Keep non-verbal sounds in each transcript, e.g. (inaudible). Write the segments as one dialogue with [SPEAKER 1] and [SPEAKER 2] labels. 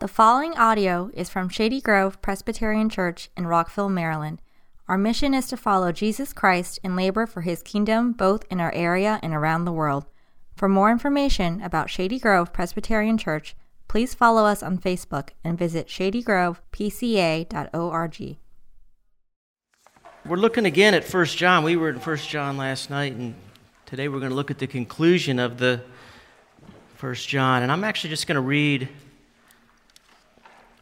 [SPEAKER 1] The following audio is from Shady Grove Presbyterian Church in Rockville, Maryland. Our mission is to follow Jesus Christ and labor for his kingdom both in our area and around the world. For more information about Shady Grove Presbyterian Church, please follow us on Facebook and visit shadygrovepca.org.
[SPEAKER 2] We're looking again at 1 John. We were in 1 John last night, and today we're going to look at the conclusion of the 1 John. And I'm actually just going to read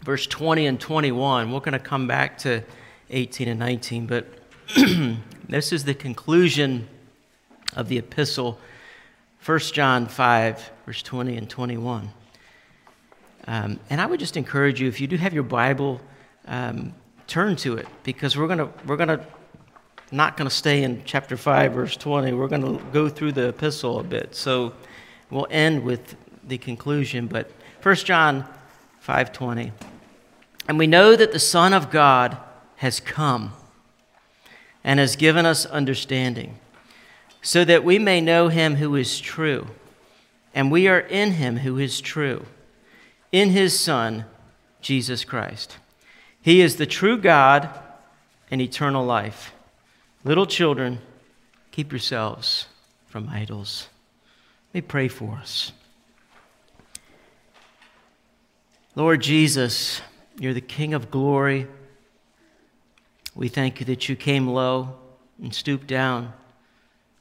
[SPEAKER 2] verse 20 and 21. We're going to come back to 18 and 19, but (clears throat) this is the conclusion of the epistle, 1 John 5, verse 20 and 21. Um, and I would just encourage you, if you do have your Bible, um, turn to it because we're going to we're going to not going to stay in chapter 5 verse 20 we're going to go through the epistle a bit so we'll end with the conclusion but 1 john 5:20. And we know that the Son of God has come and has given us understanding, so that we may know him who is true. And we are in him who is true, in his Son, Jesus Christ. He is the true God and eternal life. Little children, keep yourselves from idols. Let me pray for us. Lord Jesus, you're the King of glory. We thank you that you came low and stooped down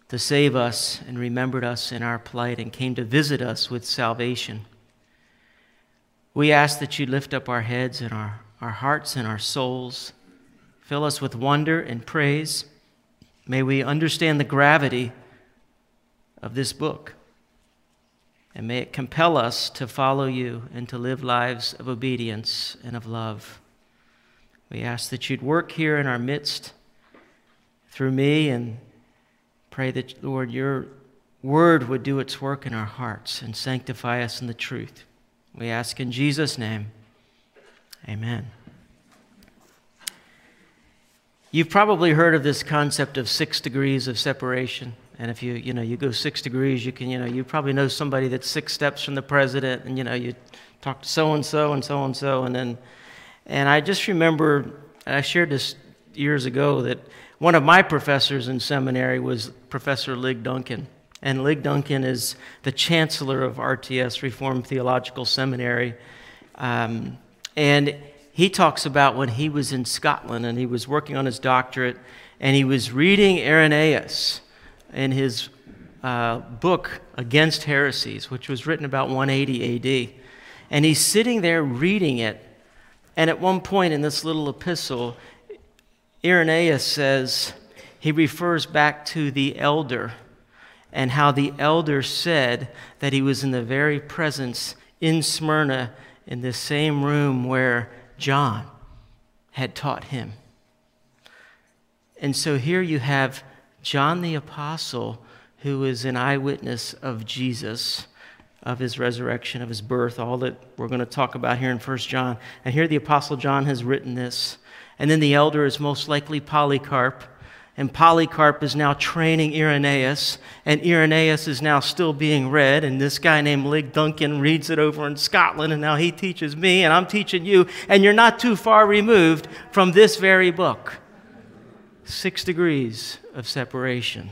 [SPEAKER 2] to save us and remembered us in our plight and came to visit us with salvation. We ask that you lift up our heads and our, our hearts and our souls. Fill us with wonder and praise. May we understand the gravity of this book. And may it compel us to follow you and to live lives of obedience and of love. We ask that you'd work here in our midst through me and pray that, Lord, your word would do its work in our hearts and sanctify us in the truth. We ask in Jesus' name. Amen. You've probably heard of this concept of six degrees of separation. And if you, you know, you go six degrees, you can, you know, you probably know somebody that's six steps from the president, and you know, you talk to so and so and so and so, and then, and I just remember, I shared this years ago that one of my professors in seminary was Professor Lig Duncan, and Lig Duncan is the chancellor of RTS Reformed Theological Seminary, um, and he talks about when he was in Scotland and he was working on his doctorate, and he was reading Irenaeus in his uh, book Against Heresies, which was written about 180 AD. And he's sitting there reading it. And at one point in this little epistle, Irenaeus says, he refers back to the elder and how the elder said that he was in the very presence in Smyrna in the same room where John had taught him. And so here you have John the Apostle, who is an eyewitness of Jesus, of his resurrection, of his birth, all that we're going to talk about here in 1 John. And here the Apostle John has written this. And then the elder is most likely Polycarp. And Polycarp is now training Irenaeus, and Irenaeus is now still being read. And this guy named Lig Duncan reads it over in Scotland, and now he teaches me, and I'm teaching you. And you're not too far removed from this very book six degrees of separation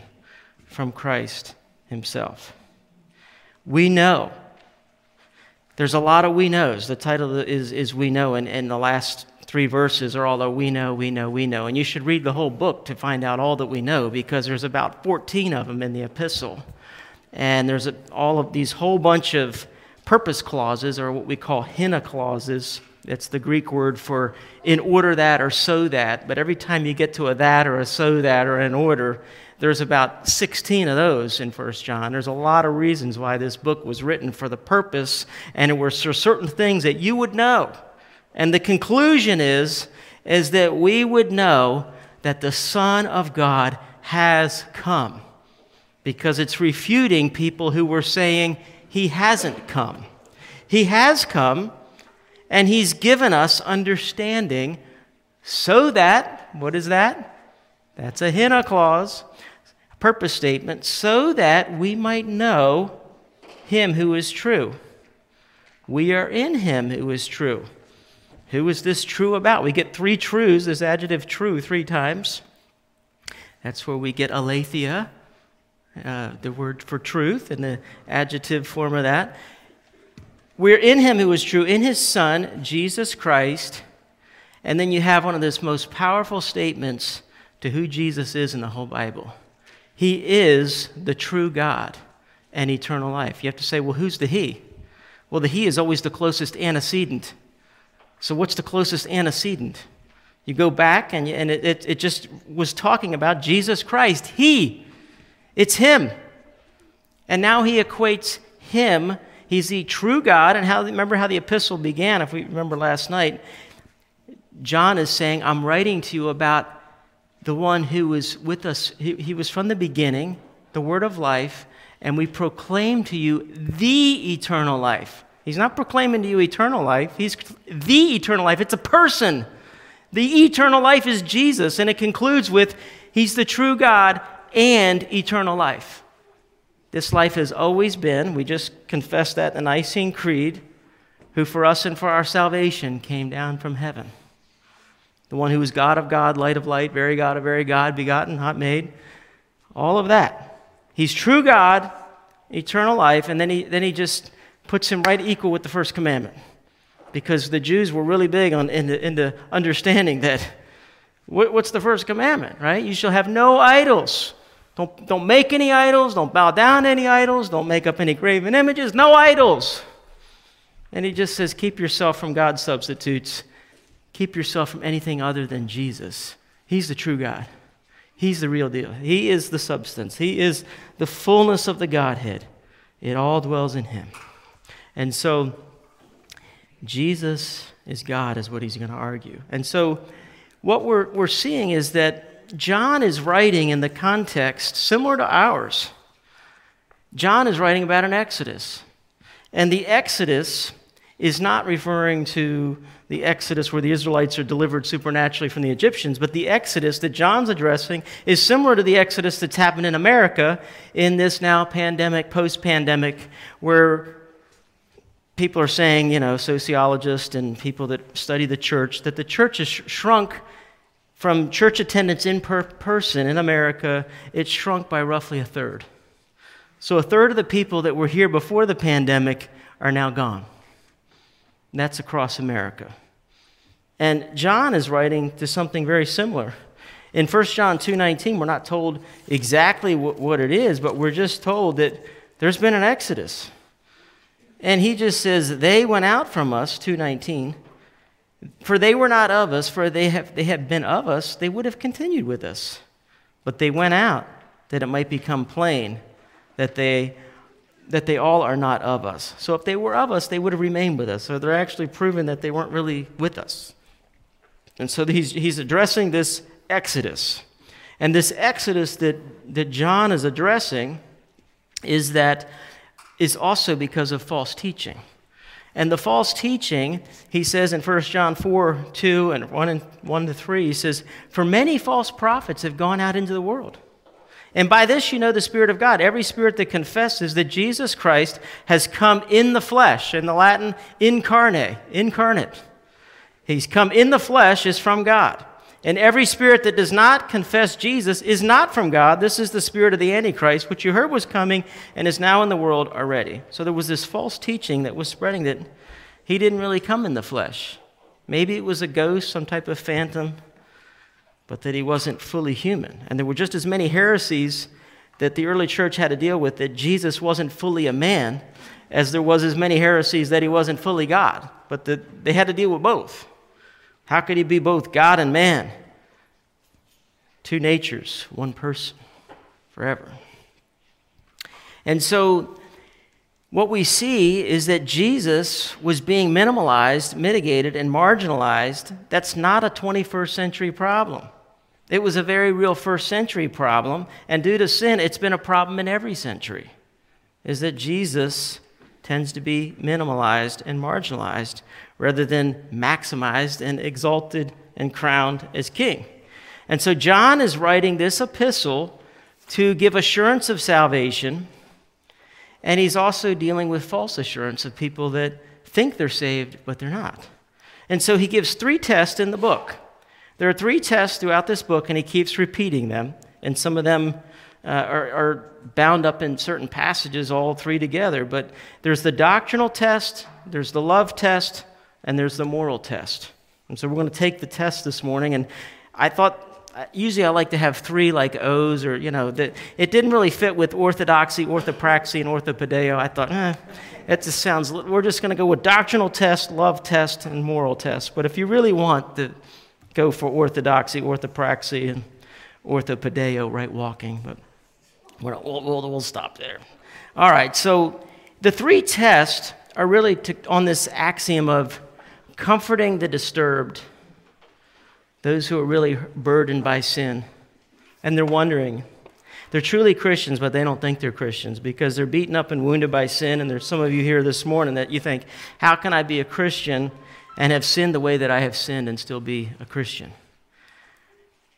[SPEAKER 2] from Christ Himself. We know. There's a lot of we knows. The title is, is We Know, and, and the last three verses are all the we know, we know, we know. And you should read the whole book to find out all that we know because there's about 14 of them in the epistle. And there's a, all of these whole bunch of purpose clauses, or what we call hina clauses, it's the Greek word for in order that or so that. But every time you get to a that or a so that or an order, there's about 16 of those in 1 John. There's a lot of reasons why this book was written for the purpose, and it were certain things that you would know. And the conclusion is, is that we would know that the Son of God has come. Because it's refuting people who were saying he hasn't come. He has come and he's given us understanding so that, what is that? That's a hina clause, purpose statement, so that we might know him who is true. We are in him who is true. Who is this true about? We get three truths, this adjective true, three times. That's where we get aletheia, uh, the word for truth, and the adjective form of that. We're in him who is true, in his Son, Jesus Christ. And then you have one of the most powerful statements to who Jesus is in the whole Bible. He is the true God and eternal life. You have to say, well, who's the He? Well, the He is always the closest antecedent. So, what's the closest antecedent? You go back, and, you, and it, it, it just was talking about Jesus Christ. He. It's Him. And now He equates Him. He's the true God. And how, remember how the epistle began, if we remember last night. John is saying, I'm writing to you about the one who was with us. He, he was from the beginning, the word of life, and we proclaim to you the eternal life. He's not proclaiming to you eternal life, he's the eternal life. It's a person. The eternal life is Jesus, and it concludes with He's the true God and eternal life. This life has always been, we just confessed that in the Nicene Creed, who for us and for our salvation came down from heaven the one who is God of God, light of light, very God of very God, begotten, not made. All of that. He's true God, eternal life, and then he, then he just puts him right equal with the first commandment. Because the Jews were really big on into, into understanding that what, what's the first commandment, right? You shall have no idols. Don't, don't make any idols. Don't bow down to any idols. Don't make up any graven images. No idols. And he just says, keep yourself from God's substitutes keep yourself from anything other than Jesus. He's the true God. He's the real deal. He is the substance. He is the fullness of the Godhead. It all dwells in Him. And so, Jesus is God, is what he's going to argue. And so, what we're, we're seeing is that John is writing in the context similar to ours. John is writing about an Exodus. And the Exodus is not referring to the Exodus where the Israelites are delivered supernaturally from the Egyptians, but the Exodus that John's addressing is similar to the Exodus that's happened in America in this now pandemic, post pandemic, where people are saying, you know, sociologists and people that study the church, that the church has shrunk from church attendance in per person in America, it's shrunk by roughly a third. So a third of the people that were here before the pandemic are now gone. That's across America. And John is writing to something very similar. In 1 John 2:19, we're not told exactly what it is, but we're just told that there's been an exodus. And he just says, "They went out from us," 2:19. For they were not of us, for they have they had been of us, they would have continued with us. But they went out that it might become plain that they that they all are not of us. So if they were of us, they would have remained with us. So they're actually proving that they weren't really with us. And so he's, he's addressing this exodus. And this exodus that, that John is addressing is that is also because of false teaching. And the false teaching, he says in 1 John 4 2 and 1, and 1 to 3, he says, For many false prophets have gone out into the world and by this you know the Spirit of God. Every spirit that confesses that Jesus Christ has come in the flesh, in the Latin, incarnate, incarnate. He's come in the flesh is from God. And every spirit that does not confess Jesus is not from God. This is the spirit of the Antichrist, which you heard was coming and is now in the world already. So there was this false teaching that was spreading that he didn't really come in the flesh. Maybe it was a ghost, some type of phantom but that he wasn't fully human. And there were just as many heresies that the early church had to deal with that Jesus wasn't fully a man as there was as many heresies that he wasn't fully God. But that they had to deal with both. How could he be both God and man? Two natures, one person, forever. And so what we see is that Jesus was being minimalized, mitigated, and marginalized. That's not a 21st century problem. It was a very real first century problem, and due to sin, it's been a problem in every century. Is that Jesus tends to be minimalized and marginalized rather than maximized and exalted and crowned as king. And so John is writing this epistle to give assurance of salvation, and he's also dealing with false assurance of people that think they're saved, but they're not. And so he gives three tests in the book. There are three tests throughout this book, and he keeps repeating them. And some of them uh, are, are bound up in certain passages, all three together. But there's the doctrinal test, there's the love test, and there's the moral test. And so we're going to take the test this morning. And I thought, uh, usually I like to have three like O's or, you know, that it didn't really fit with orthodoxy, orthopraxy, and orthopodeo. I thought, eh, it just sounds, we're just going to go with doctrinal test, love test, and moral test. But if you really want to go for orthodoxy, orthopraxy, and orthopodeo, right walking, but we'll, we'll, we'll stop there. All right, so the three tests are really to, on this axiom of comforting the disturbed, those who are really burdened by sin. And they're wondering, they're truly Christians, but they don't think they're Christians because they're beaten up and wounded by sin. And there's some of you here this morning that you think, how can I be a Christian and have sinned the way that I have sinned and still be a Christian?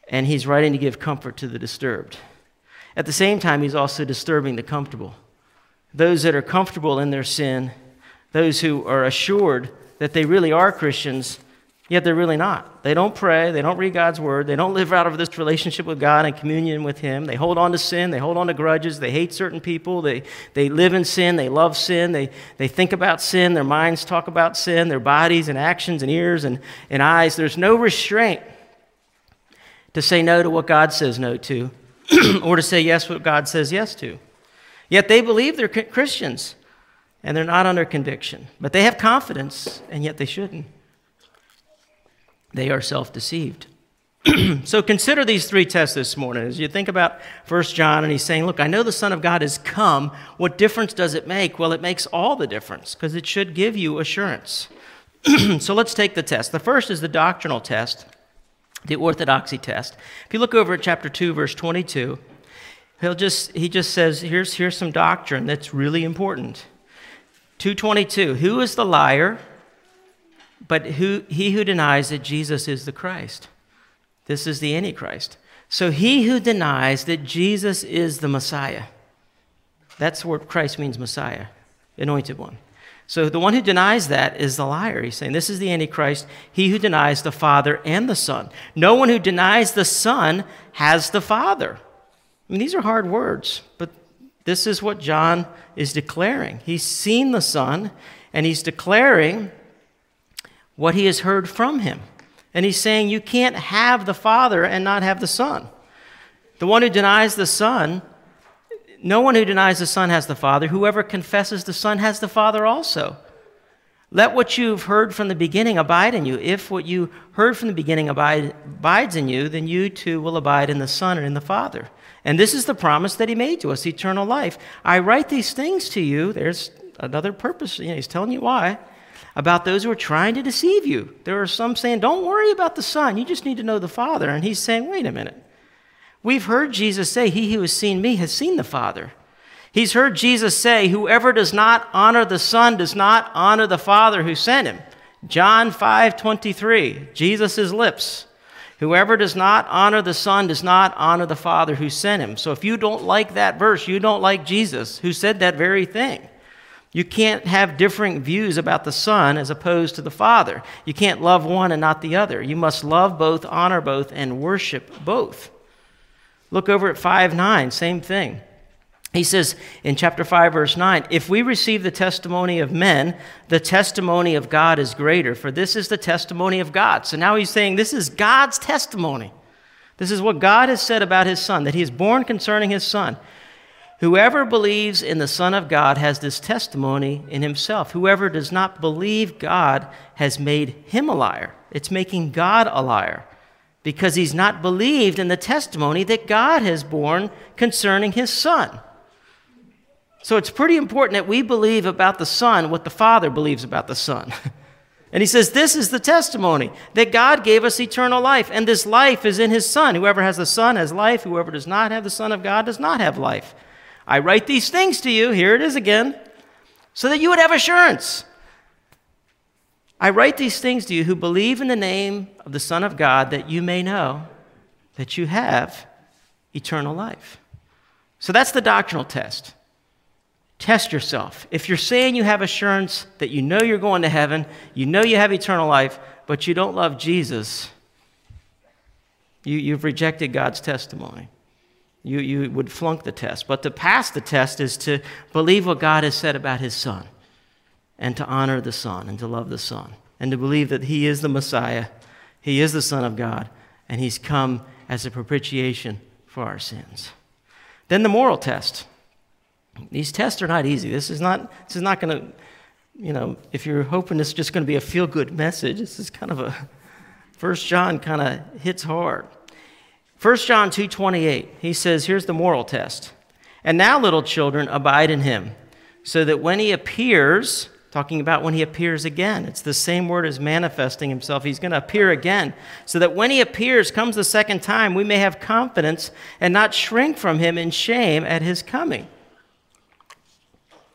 [SPEAKER 2] And he's writing to give comfort to the disturbed. At the same time, he's also disturbing the comfortable. Those that are comfortable in their sin, those who are assured that they really are Christians, yet they're really not. They don't pray, they don't read God's word, they don't live out of this relationship with God and communion with Him. They hold on to sin, they hold on to grudges, they hate certain people, they, they live in sin, they love sin, they, they think about sin, their minds talk about sin, their bodies and actions and ears and, and eyes. There's no restraint to say no to what God says no to, (clears throat) or to say yes what God says yes to. Yet they believe they're Christians and they're not under conviction. But they have confidence, and yet they shouldn't. They are self deceived. (clears throat) so consider these three tests this morning. As you think about 1 John, and he's saying, Look, I know the Son of God has come. What difference does it make? Well, it makes all the difference because it should give you assurance. (clears throat) so let's take the test. The first is the doctrinal test, the orthodoxy test. If you look over at chapter 2, verse 22, he'll just, he just says, here's, here's some doctrine that's really important. 222 Who is the liar but who, he who denies that Jesus is the Christ? This is the Antichrist. So he who denies that Jesus is the Messiah. That's what Christ means Messiah, anointed one. So the one who denies that is the liar. He's saying this is the Antichrist, he who denies the Father and the Son. No one who denies the Son has the Father. I mean, these are hard words, but this is what John is declaring. He's seen the Son, and he's declaring what he has heard from him. And he's saying, You can't have the Father and not have the Son. The one who denies the Son, no one who denies the Son has the Father. Whoever confesses the Son has the Father also. Let what you've heard from the beginning abide in you. If what you heard from the beginning abide, abides in you, then you too will abide in the Son and in the Father. And this is the promise that he made to us eternal life. I write these things to you. There's another purpose. You know, he's telling you why. About those who are trying to deceive you. There are some saying, Don't worry about the Son. You just need to know the Father. And he's saying, Wait a minute. We've heard Jesus say, He who has seen me has seen the Father. He's heard Jesus say, Whoever does not honor the Son does not honor the Father who sent him. John 5 23, Jesus' lips. Whoever does not honor the Son does not honor the Father who sent him. So if you don't like that verse, you don't like Jesus, who said that very thing. You can't have different views about the Son as opposed to the Father. You can't love one and not the other. You must love both, honor both, and worship both. Look over at 5 9, same thing. He says in chapter 5, verse 9, if we receive the testimony of men, the testimony of God is greater, for this is the testimony of God. So now he's saying this is God's testimony. This is what God has said about his son, that he is born concerning his son. Whoever believes in the Son of God has this testimony in himself. Whoever does not believe God has made him a liar. It's making God a liar because he's not believed in the testimony that God has borne concerning his Son. So it's pretty important that we believe about the Son what the Father believes about the Son. (laughs) and he says, This is the testimony that God gave us eternal life, and this life is in his Son. Whoever has the Son has life, whoever does not have the Son of God does not have life. I write these things to you, here it is again, so that you would have assurance. I write these things to you who believe in the name of the Son of God, that you may know that you have eternal life. So that's the doctrinal test. Test yourself. If you're saying you have assurance that you know you're going to heaven, you know you have eternal life, but you don't love Jesus, you, you've rejected God's testimony. You, you would flunk the test. But to pass the test is to believe what God has said about his Son, and to honor the Son, and to love the Son, and to believe that he is the Messiah, he is the Son of God, and he's come as a propitiation for our sins. Then the moral test. These tests are not easy. This is not, this is not going to, you know, if you're hoping this is just going to be a feel good message, this is kind of a, First John kind of hits hard. 1 John 2:28. He says, here's the moral test. And now little children abide in him, so that when he appears, talking about when he appears again, it's the same word as manifesting himself. He's going to appear again, so that when he appears comes the second time, we may have confidence and not shrink from him in shame at his coming.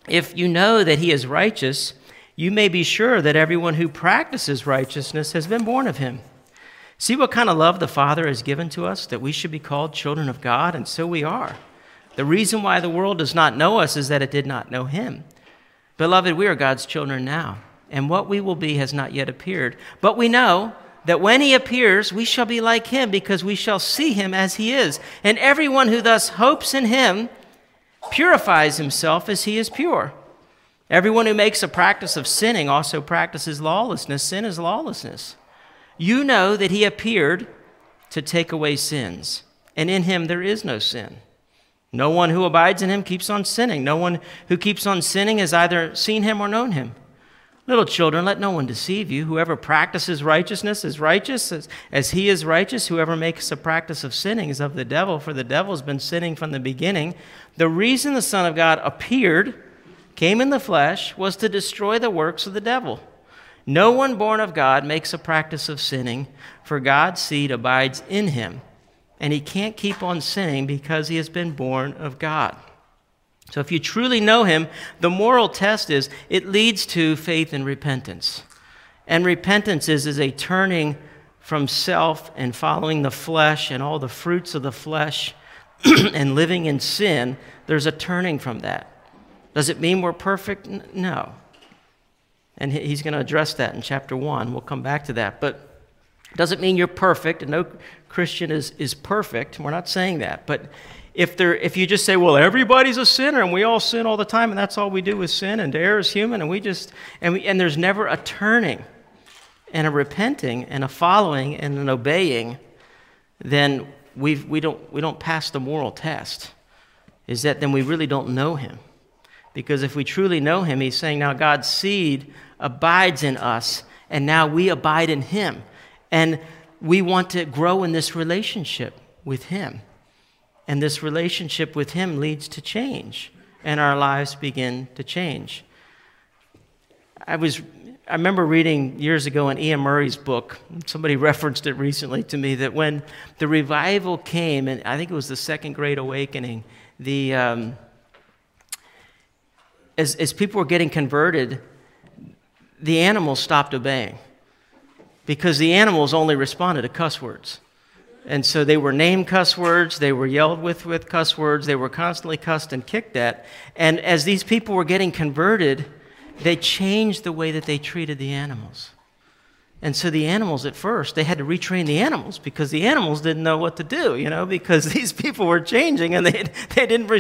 [SPEAKER 2] If you know that he is righteous, you may be sure that everyone who practices righteousness has been born of him. See what kind of love the Father has given to us that we should be called children of God, and so we are. The reason why the world does not know us is that it did not know Him. Beloved, we are God's children now, and what we will be has not yet appeared. But we know that when He appears, we shall be like Him because we shall see Him as He is. And everyone who thus hopes in Him purifies himself as He is pure. Everyone who makes a practice of sinning also practices lawlessness. Sin is lawlessness. You know that he appeared to take away sins, and in him there is no sin. No one who abides in him keeps on sinning. No one who keeps on sinning has either seen him or known him. Little children, let no one deceive you. Whoever practices righteousness is righteous as, as, he is righteous. Whoever makes a practice of sinning is of the devil, for the devil has been sinning from the beginning. The reason the Son of God appeared, came in the flesh, was to destroy the works of the devil. No one born of God makes a practice of sinning, for God's seed abides in him, and he can't keep on sinning because he has been born of God. So if you truly know him, the moral test is it leads to faith and repentance. And repentance is, is a turning from self and following the flesh and all the fruits of the flesh (clears throat) and living in sin. There's a turning from that. Does it mean we're perfect? No. And he's going to address that in chapter 1. We'll come back to that. But doesn't mean you're perfect, and no Christian is, is perfect. We're not saying that. But if, there, if you just say, well, everybody's a sinner and we all sin all the time and that's all we do is sin and err is human and we just, and, we, and there's never a turning and a repenting and a following and an obeying, then we've, we, don't, we don't pass the moral test. Is that then we really don't know him. Because if we truly know him, he's saying now God's seed abides in us, and now we abide in him. And we want to grow in this relationship with him. And this relationship with him leads to change, and our lives begin to change. I was I remember reading years ago in Iain Murray's book, somebody (laughs) referenced it recently to me, that when the revival came, and I think it was the Second Great Awakening, the, um, as, as people were getting converted, the animals stopped obeying because the animals only responded to cuss words. And so they were named cuss words, they were yelled with with cuss words, they were constantly cussed and kicked at. And as these people were getting converted, they changed the way that they treated the animals. And so the animals at first, they had to retrain the animals because the animals didn't know what to do, you know, because (laughs) these people were changing and they, they didn't,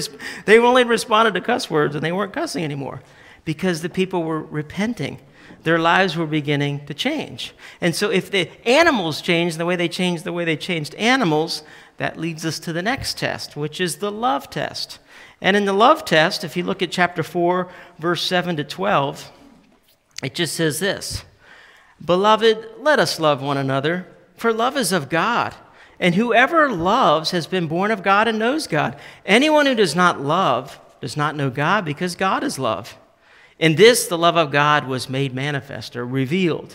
[SPEAKER 2] they only responded to cuss words and they weren't cussing anymore because the people were repenting. Their lives were beginning to change. And so if the animals changed the way they changed the way they changed animals, that leads us to the next test, which is the love test. And in the love test, if you look at chapter 4, verse 7 to 12, it just says this. Beloved, let us love one another, for love is of God. And whoever loves has been born of God and knows God. Anyone who does not love does not know God because God is love. In this, the love of God was made manifest or revealed,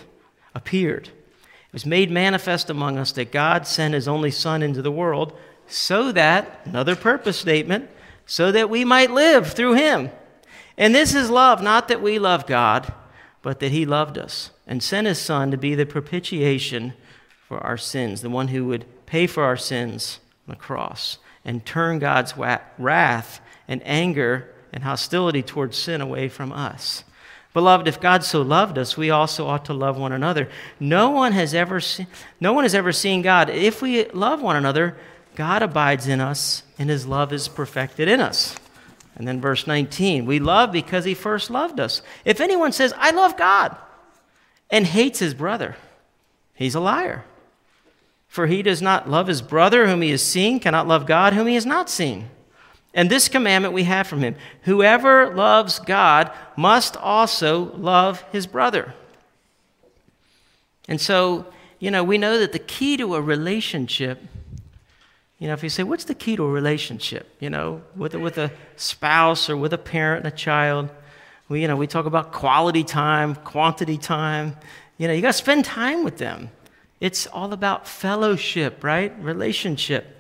[SPEAKER 2] appeared. It was made manifest among us that God sent his only Son into the world so that, another purpose statement, so that we might live through him. And this is love, not that we love God, but that he loved us and sent his Son to be the propitiation for our sins, the one who would pay for our sins on the cross and turn God's wrath and anger and hostility towards sin away from us. Beloved, if God so loved us, we also ought to love one another. No one has ever seen, no one has ever seen God. If we love one another, God abides in us, and his love is perfected in us. And then verse 19, we love because he first loved us. If anyone says, I love God, and hates his brother, he's a liar. For he does not love his brother whom he has seen, cannot love God whom he has not seen. And this commandment we have from him whoever loves God must also love his brother. And so, you know, we know that the key to a relationship, you know, if you say, what's the key to a relationship, you know, with with a spouse or with a parent and a child, we, you know, we talk about quality time, quantity time. You know, you got to spend time with them. It's all about fellowship, right? Relationship.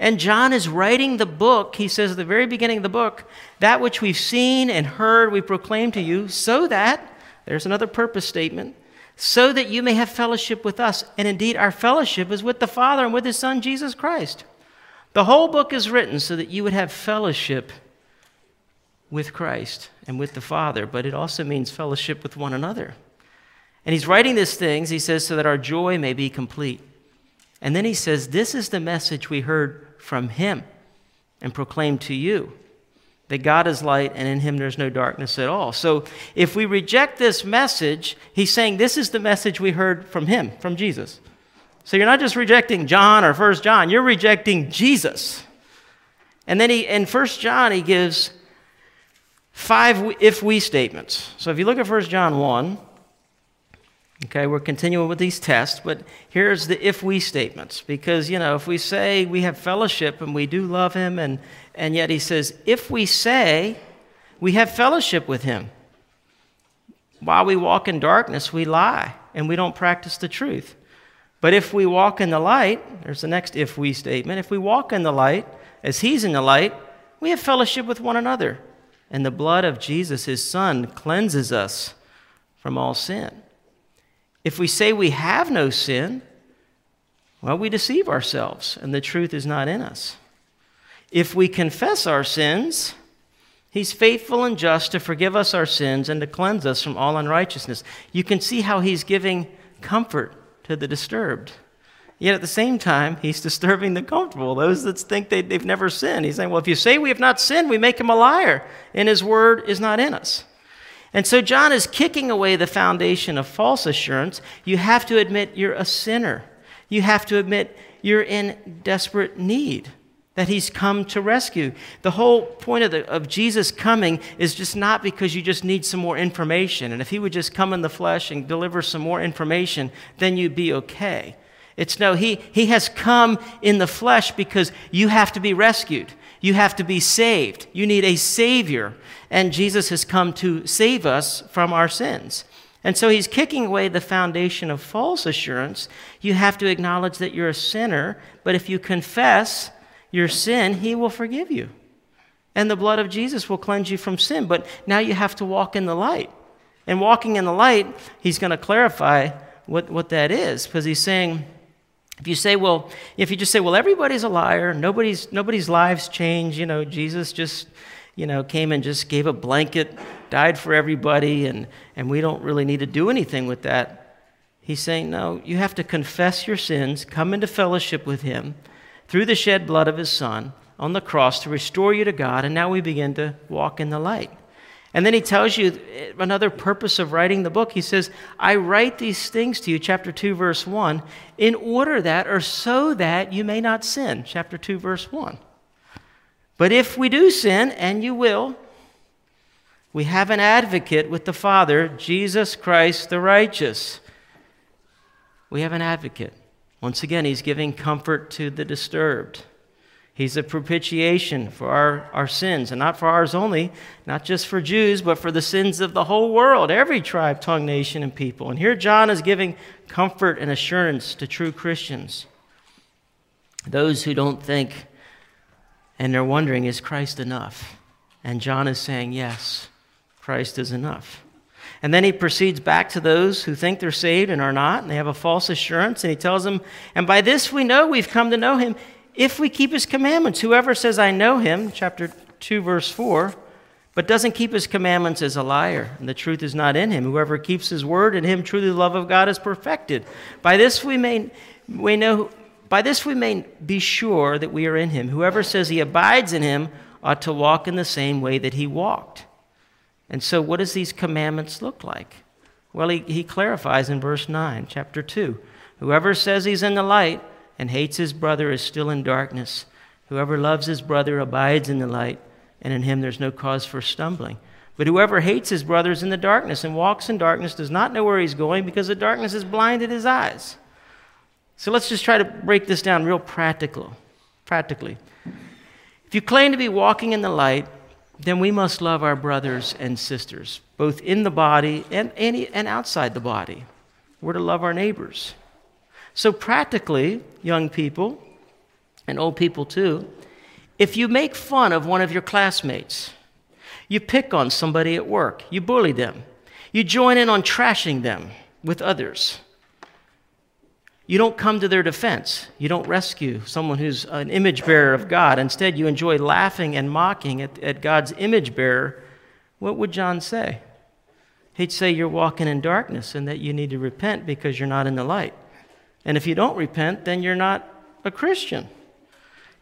[SPEAKER 2] And John is writing the book. He says at the very beginning of the book, that which we've seen and heard, we proclaim to you, so that, there's another purpose statement, so that you may have fellowship with us. And indeed, our fellowship is with the Father and with His Son, Jesus Christ. The whole book is written so that you would have fellowship with Christ and with the Father, but it also means fellowship with one another. And he's writing these things, he says, so that our joy may be complete. And then he says, This is the message we heard from him and proclaim to you that God is light and in him there's no darkness at all. So if we reject this message, he's saying this is the message we heard from him, from Jesus. So you're not just rejecting John or First John, you're rejecting Jesus. And then he in First John he gives five if we statements. So if you look at First John 1, Okay, we're continuing with these tests, but here's the if we statements. Because, you know, if we say we have fellowship and we do love him, and, and yet he says, if we say we have fellowship with him, while we walk in darkness, we lie and we don't practice the truth. But if we walk in the light, there's the next if we statement. If we walk in the light as he's in the light, we have fellowship with one another. And the blood of Jesus, his son, cleanses us from all sin. If we say we have no sin, well, we deceive ourselves and the truth is not in us. If we confess our sins, He's faithful and just to forgive us our sins and to cleanse us from all unrighteousness. You can see how He's giving comfort to the disturbed. Yet at the same time, He's disturbing the comfortable, those that think they, have never sinned. He's saying, Well, if you say we have not sinned, we make Him a liar, and His word is not in us. And so John is kicking away the foundation of false assurance. You have to admit you're a sinner. You have to admit you're in desperate need, that he's come to rescue. The whole point of, the, of Jesus coming is just not because you just need some more information. And if he would just come in the flesh and deliver some more information, then you'd be okay. It's no, he, he has come in the flesh because you have to be rescued. You have to be saved. You need a Savior. And Jesus has come to save us from our sins. And so he's kicking away the foundation of false assurance. You have to acknowledge that you're a sinner, but if you confess your sin, he will forgive you. And the blood of Jesus will cleanse you from sin. But now you have to walk in the light. And walking in the light, he's going to clarify what, what that is, because he's saying, if you say, well, if you just say, well, everybody's a liar, nobody's, nobody's lives change, you know, Jesus just, you know, came and just gave a blanket, died for everybody, and, and we don't really need to do anything with that. He's saying, no, you have to confess your sins, come into fellowship with Him through the shed blood of His Son on the cross to restore you to God, and now we begin to walk in the light. And then he tells you another purpose of writing the book. He says, I write these things to you, chapter 2, verse 1, in order that or so that you may not sin, chapter 2, verse 1. But if we do sin, and you will, we have an advocate with the Father, Jesus Christ the righteous. We have an advocate. Once again, he's giving comfort to the disturbed. He's a propitiation for our, our sins, and not for ours only, not just for Jews, but for the sins of the whole world, every tribe, tongue, nation, and people. And here John is giving comfort and assurance to true Christians. Those who don't think and they're wondering, is Christ enough? And John is saying, yes, Christ is enough. And then he proceeds back to those who think they're saved and are not, and they have a false assurance, and he tells them, And by this we know we've come to know him if we keep his commandments. Whoever says, I know him, chapter 2, verse 4, but doesn't keep his commandments is a liar, and the truth is not in him. Whoever keeps his word, in him truly the love of God is perfected. By this we may we know by this we may be sure that we are in him. Whoever says he abides in him ought to walk in the same way that he walked. And so what does these commandments look like? Well, he, he clarifies in verse 9, chapter 2. Whoever says he's in the light and hates his brother is still in darkness. Whoever loves his brother abides in the light and in him there's no cause for stumbling. But whoever hates his brother is in the darkness and walks in darkness does not know where he's going because the darkness has blinded his eyes. So let's just try to break this down real practical, practically. If you claim to be walking in the light, then we must love our brothers and sisters, both in the body and, and, and outside the body. We're to love our neighbors. So, practically, young people, and old people too, if you make fun of one of your classmates, you pick on somebody at work, you bully them, you join in on trashing them with others, you don't come to their defense. You don't rescue someone who's an image bearer of God. Instead, you enjoy laughing and mocking at, at God's image bearer. What would John say? He'd say you're walking in darkness and that you need to repent because you're not in the light. And if you don't repent, then you're not a Christian.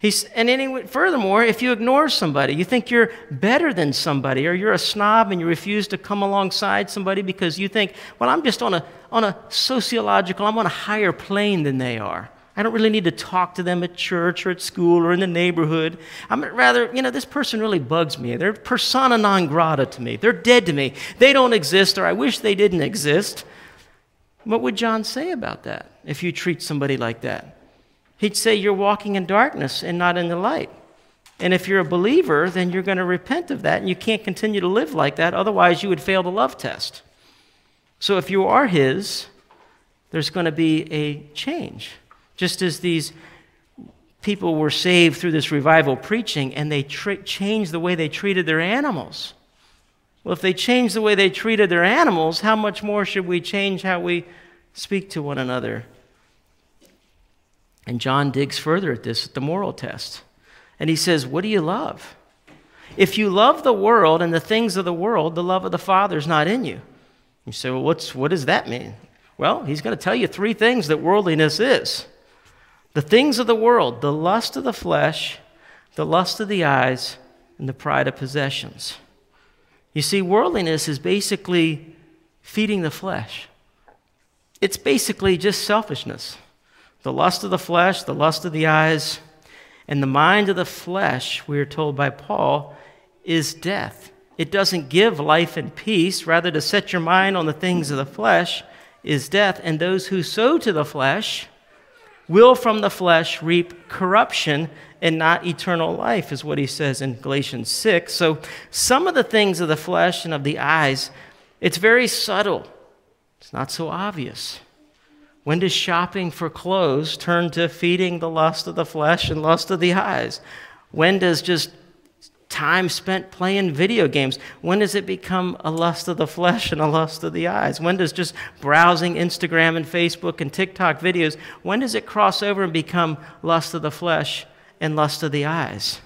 [SPEAKER 2] He's, and anyway, furthermore, if you ignore somebody, you think you're better than somebody, or you're a snob and you refuse to come alongside somebody because you think, well, I'm just on a, on a sociological, I'm on a higher plane than they are. I don't really need to talk to them at church or at school or in the neighborhood. I'm rather, you know, this person really bugs me. They're persona non grata to me. They're dead to me. They don't exist, or I wish they didn't exist. What would John say about that if you treat somebody like that? He'd say you're walking in darkness and not in the light. And if you're a believer, then you're going to repent of that and you can't continue to live like that. Otherwise, you would fail the love test. So if you are His, there's going to be a change. Just as these people were saved through this revival preaching and they tra- changed the way they treated their animals. Well, if they changed the way they treated their animals, how much more should we change how we speak to one another? And John digs further at this at the moral test. And he says, What do you love? If you love the world and the things of the world, the love of the Father is not in you. You say, Well, what's, what does that mean? Well, he's going to tell you three things that worldliness is the things of the world, the lust of the flesh, the lust of the eyes, and the pride of possessions. You see, worldliness is basically feeding the flesh, it's basically just selfishness the lust of the flesh, the lust of the eyes, and the mind of the flesh, we are told by Paul, is death. It doesn't give life and peace. Rather, to set your mind on the things of the flesh is death. And those who sow to the flesh will from the flesh reap corruption and not eternal life, is what he says in Galatians 6. So, some of the things of the flesh and of the eyes, it's very subtle, it's not so obvious. When does shopping for clothes turn to feeding the lust of the flesh and lust of the eyes? When does just time spent playing video games, when does it become a lust of the flesh and a lust of the eyes? When does just browsing Instagram and Facebook and TikTok videos, when does it cross over and become lust of the flesh and lust of the eyes?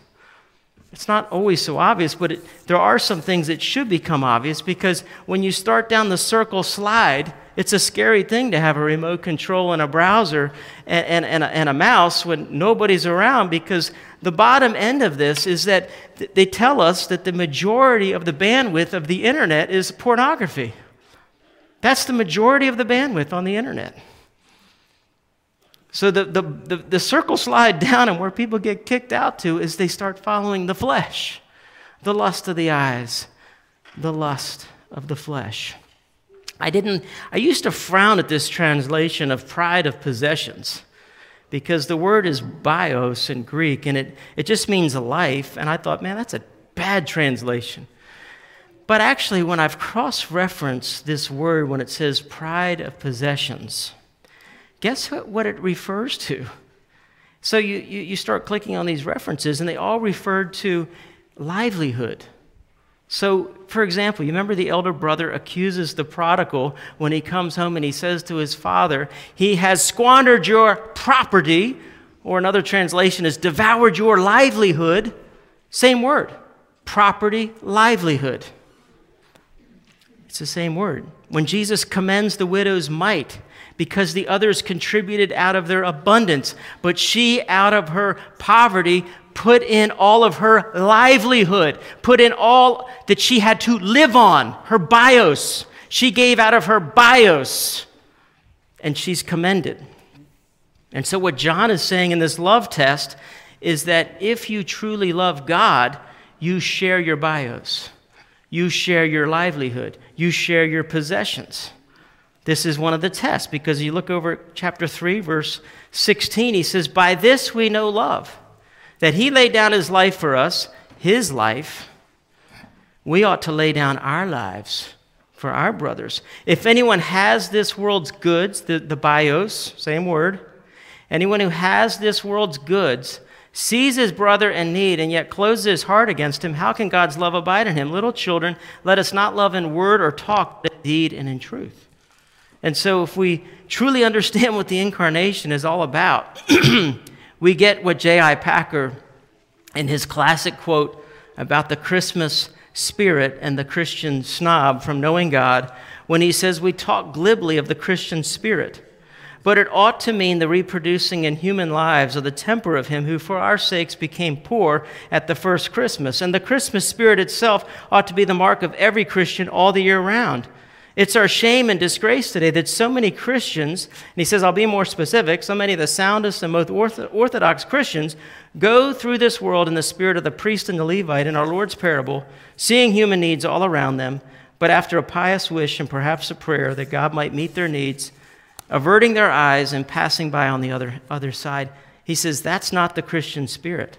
[SPEAKER 2] It's not always so obvious, but it, there are some things that should become obvious because when you start down the circle slide, it's a scary thing to have a remote control and a browser and, and, and, a, and a mouse when nobody's around because the bottom end of this is that they tell us that the majority of the bandwidth of the internet is pornography. That's the majority of the bandwidth on the internet. So the, the, the, the, circle slide (laughs) down, and where people get kicked out to is they start following the flesh, the lust of the eyes, the lust of the flesh. I didn't, I used to frown at this translation of pride of possessions because the word is bios in Greek and it, it just means life. And I thought, man, that's a bad translation. But actually, when I've cross referenced this word, when it says pride of possessions, guess what, what it refers to? So you, you, you start clicking on these references, and they all referred to livelihood so, for example, you remember the elder brother accuses the prodigal when he comes home and he says to his father, He has squandered your property, or another translation is devoured your livelihood. Same word, property, livelihood. It's the same word. When Jesus commends the widow's mite, because the others contributed out of their abundance, but she, out of her poverty, put in all of her livelihood, put in all that she had to live on, her bios. She gave out of her bios, and she's commended. And so, what John is saying in this love test is that if you truly love God, you share your bios, you share your livelihood, you share your possessions. This is one of the tests because you look over chapter 3, verse 16, he says, By this we know love, that he laid down his life for us, his life. We ought to lay down our lives for our brothers. If anyone has this world's goods, the, the bios, same word, anyone who has this world's goods, sees his brother in need and yet closes his heart against him, how can God's love abide in him? Little children, let us not love in word or talk, but in deed and in truth. And so, if we truly understand what the incarnation is all about, (clears throat) we get what J.I. Packer, in his classic quote about the Christmas spirit and the Christian snob from knowing God, when he says we talk glibly of the Christian spirit, but it ought to mean the reproducing in human lives of the temper of him who for our sakes became poor at the first Christmas. And the Christmas spirit itself ought to be the mark of every Christian all the year round. It's our shame and disgrace today that so many Christians, and he says, I'll be more specific, so many of the soundest and most orthodox Christians go through this world in the spirit of the priest and the Levite in our Lord's parable, seeing human needs all around them, but after a pious wish and perhaps a prayer that God might meet their needs, averting their eyes and passing by on the other, other side. He says, That's not the Christian spirit.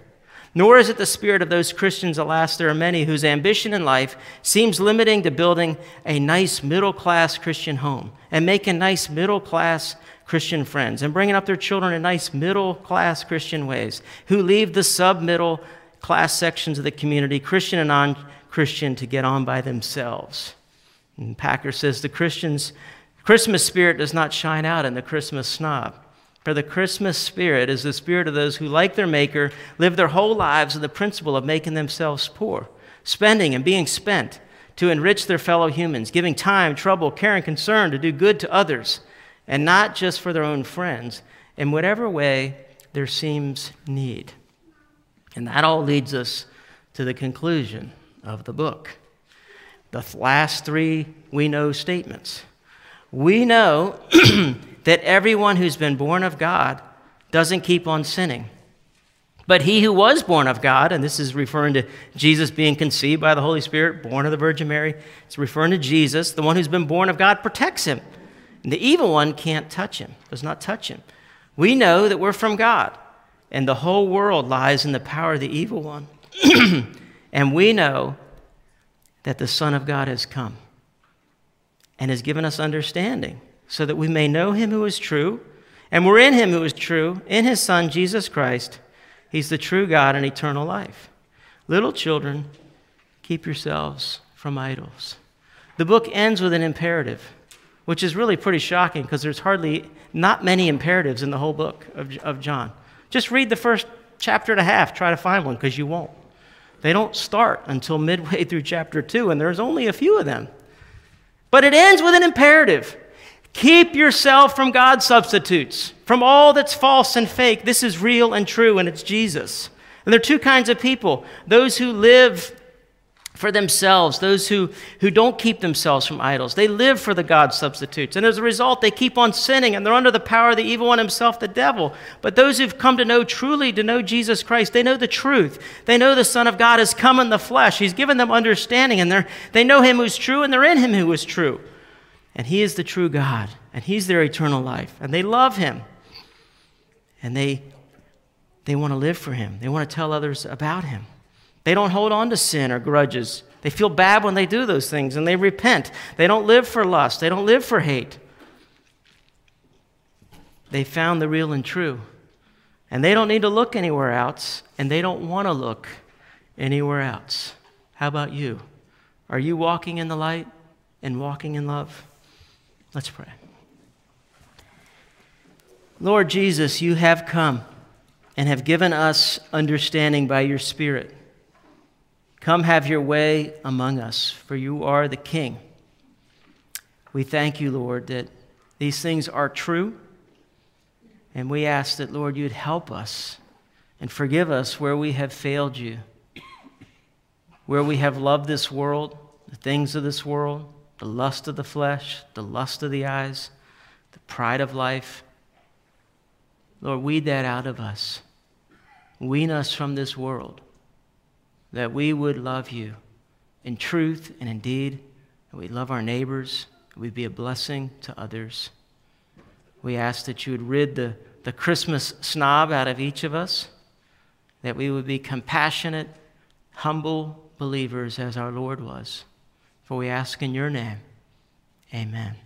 [SPEAKER 2] Nor is it the spirit of those Christians, alas, there are many whose ambition in life seems limiting to building a nice middle class Christian home and making nice middle class Christian friends and bringing up their children in nice middle class Christian ways, who leave the sub middle class sections of the community, Christian and non Christian, to get on by themselves. And Packer says the Christians, Christmas spirit does not shine out in the Christmas snob. For the Christmas spirit is the spirit of those who, like their Maker, live their whole lives in the principle of making themselves poor, spending and being spent to enrich their fellow humans, giving time, trouble, care, and concern to do good to others, and not just for their own friends, in whatever way there seems need. And that all leads us to the conclusion of the book. The last three we know statements. We know (clears throat) that everyone who's been born of God doesn't keep on sinning. But he who was born of God, and this is referring to Jesus being conceived by the Holy Spirit, born of the Virgin Mary, it's referring to Jesus, the one who's been born of God protects him. And the evil one can't touch him, does not touch him. We know that we're from God, and the whole world lies in the power of the evil one. (clears throat) and we know that the Son of God has come and has given us understanding so that we may know him who is true. And we're in him who is true, in his Son, Jesus Christ. He's the true God and eternal life. Little children, keep yourselves from idols. The book ends with an imperative, which is really pretty shocking because there's hardly not many imperatives in the whole book of, of John. Just read the first chapter and a half, try to find one because you won't. They don't start until midway (laughs) through chapter two, and there's only a few of them. But it ends with an imperative. Keep yourself from God's substitutes, from all that's false and fake. This is real and true, and it's Jesus. And there are two kinds of people those who live for themselves, those who, who don't keep themselves from idols. They live for the God substitutes. And as a result, they keep on sinning and they're under the power of the evil one himself, the devil. But those who've come to know truly, to know Jesus Christ, they know the truth. They know the Son of God has come in the flesh. He's given them understanding and they're, they know him who's true and they're in him who is true. And He is the true God, and He's their eternal life. And they love Him. And they, they want to live for Him, they want to tell others about Him. They don't hold on to sin or grudges. They feel bad when they do those things and they repent. They don't live for lust, they don't live for hate. They found the real and true. And they don't need to look anywhere else, and they don't want to look anywhere else. How about you? Are you walking in the light and walking in love? Let's pray. Lord Jesus, you have come and have given us understanding by your Spirit. Come have your way among us, for you are the King. We thank you, Lord, that these things are true. And we ask that, Lord, you'd help us and forgive us where we have failed you, where we have loved this world, the things of this world, the lust of the flesh, the lust of the eyes, the pride of life. Lord, weed that out of us. Wean us from this world that we would love you in truth and in deed, that we love our neighbors, that we be a blessing to others. We ask that you would rid the, the Christmas snob out of each of us, that we would be compassionate, humble believers as our Lord was. For we ask in your name, amen.